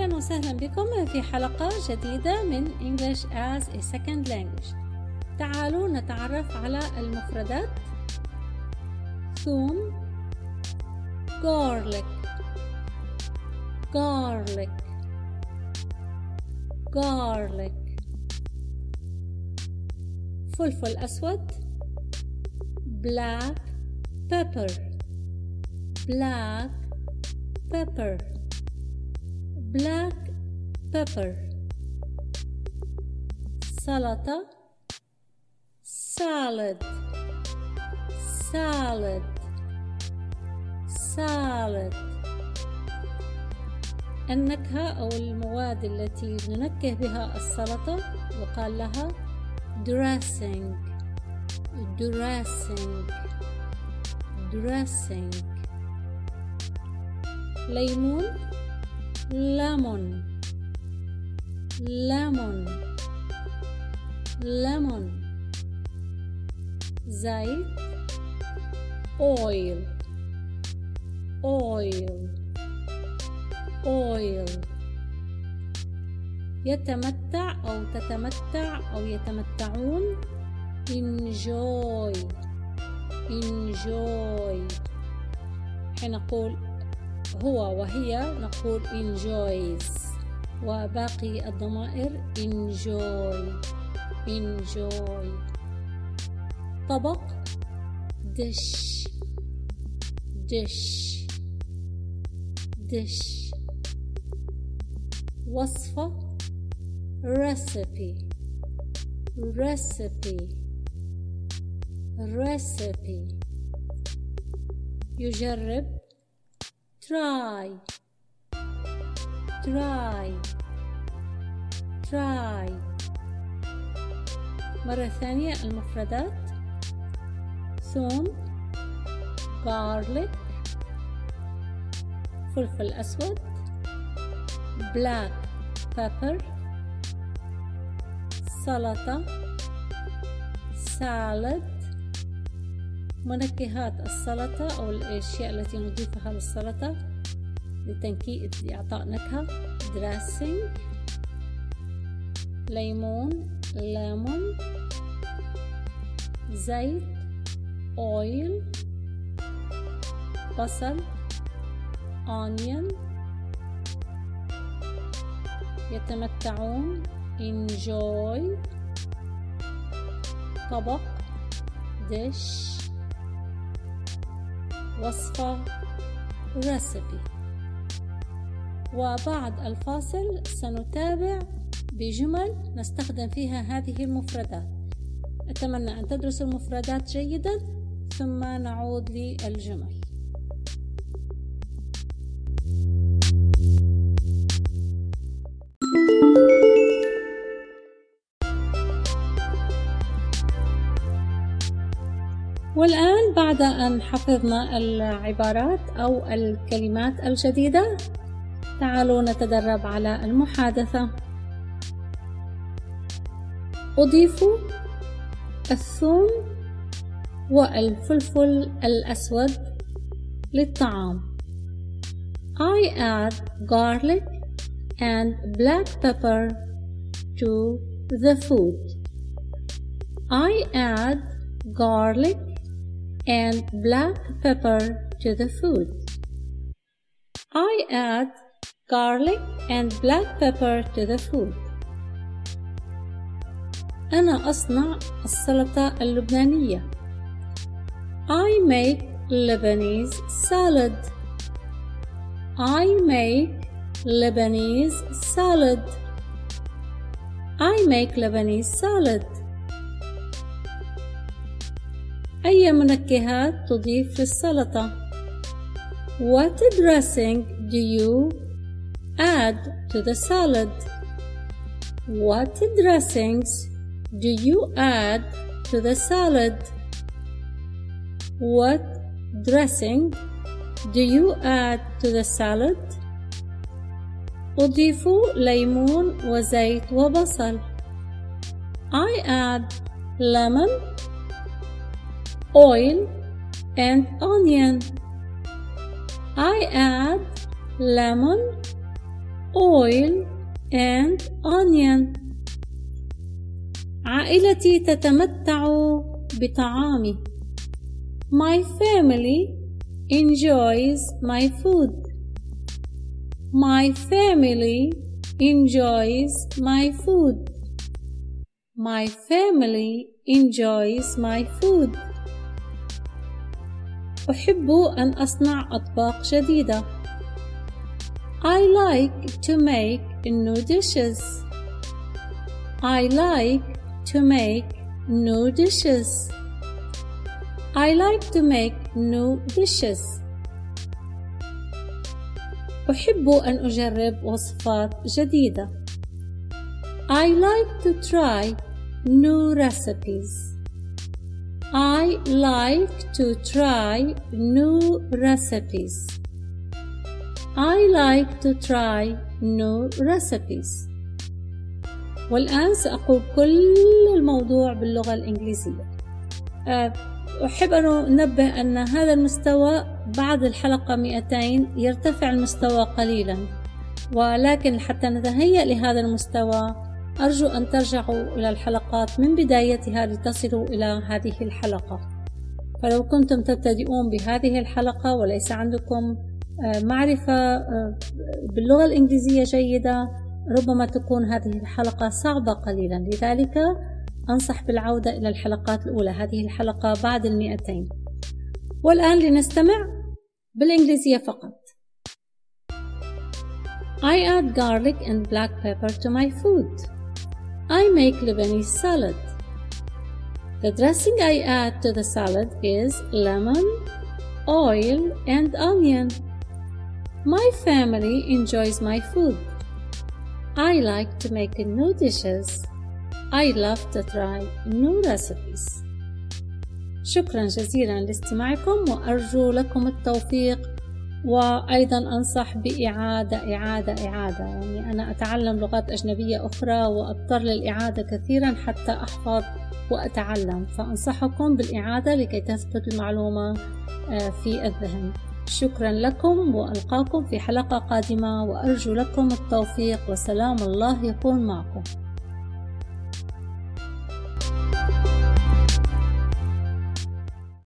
أهلا وسهلا بكم في حلقة جديدة من English as a Second Language تعالوا نتعرف على المفردات ثوم garlic garlic garlic فلفل أسود black pepper black pepper black pepper سلطة salad salad salad النكهة أو المواد التي ننكه بها السلطة يقال لها dressing dressing dressing ليمون lemon lemon lemon زيت oil oil oil يتمتع أو تتمتع أو يتمتعون enjoy enjoy حين نقول هو وهي نقول enjoys وباقي الضمائر enjoy enjoy طبق dish dish dish وصفة recipe recipe recipe يجرب try. Try. Try. مرة ثانية المفردات. ثوم garlic. فلفل أسود. Black pepper. سلطة. Salad. منكهات السلطة أو الأشياء التي نضيفها للسلطة. لتنكيء لإعطاء نكهة dressing ليمون ليمون زيت oil بصل onion. يتمتعون enjoy. طبق dish وصفة recipe. وبعد الفاصل سنتابع بجمل نستخدم فيها هذه المفردات. أتمنى أن تدرسوا المفردات جيدا ثم نعود للجمل. والآن بعد أن حفظنا العبارات أو الكلمات الجديدة تعالوا نتدرب على المحادثة أضيف الثوم والفلفل الأسود للطعام I add garlic and black pepper to the food. I add garlic and black pepper to the food. I add garlic and black pepper to the food. أنا أصنع السلطة اللبنانية. I make Lebanese salad. I make Lebanese salad. I make Lebanese salad. أي منكهات تضيف للسلطة؟ What dressing do you add to the salad? What dressings do you add to the salad? What dressing do you add to the salad? أضيف ليمون وزيت وبصل. I add lemon, oil, and onion. I add lemon, oil and onion عائلتي تتمتع بطعامي My family enjoys my food. My family enjoys my food. My family enjoys my food. أحب أن أصنع أطباق جديدة. I like to make new dishes. I like to make new dishes. I like to make new dishes. أحب أن أجرب وصفات جديدة. I like to try new recipes. I like to try new recipes. I like to try new recipes. والآن سأقول كل الموضوع باللغة الإنجليزية. أه أحب أن أنبه أن هذا المستوى بعد الحلقة 200 يرتفع المستوى قليلا ولكن حتى نتهيأ لهذا المستوى أرجو أن ترجعوا إلى الحلقات من بدايتها لتصلوا إلى هذه الحلقة فلو كنتم تبتدئون بهذه الحلقة وليس عندكم معرفة آه، باللغة الإنجليزية جيدة ربما تكون هذه الحلقة صعبة قليلا لذلك أنصح بالعودة إلى الحلقات الأولى هذه الحلقة بعد المئتين والآن لنستمع بالإنجليزية فقط I add garlic and black pepper to my food. I make Lebanese salad. The dressing I add to the salad is lemon, oil, and onion. My family enjoys my food. I like to make new dishes. I love to try new recipes. شكرا جزيلا لاستماعكم وأرجو لكم التوفيق وأيضا أنصح بإعادة إعادة إعادة يعني أنا أتعلم لغات أجنبية أخرى وأضطر للإعادة كثيرا حتى أحفظ وأتعلم فأنصحكم بالإعادة لكي تثبت المعلومة آه، في الذهن شكرا لكم وألقاكم في حلقة قادمة وأرجو لكم التوفيق وسلام الله يكون معكم.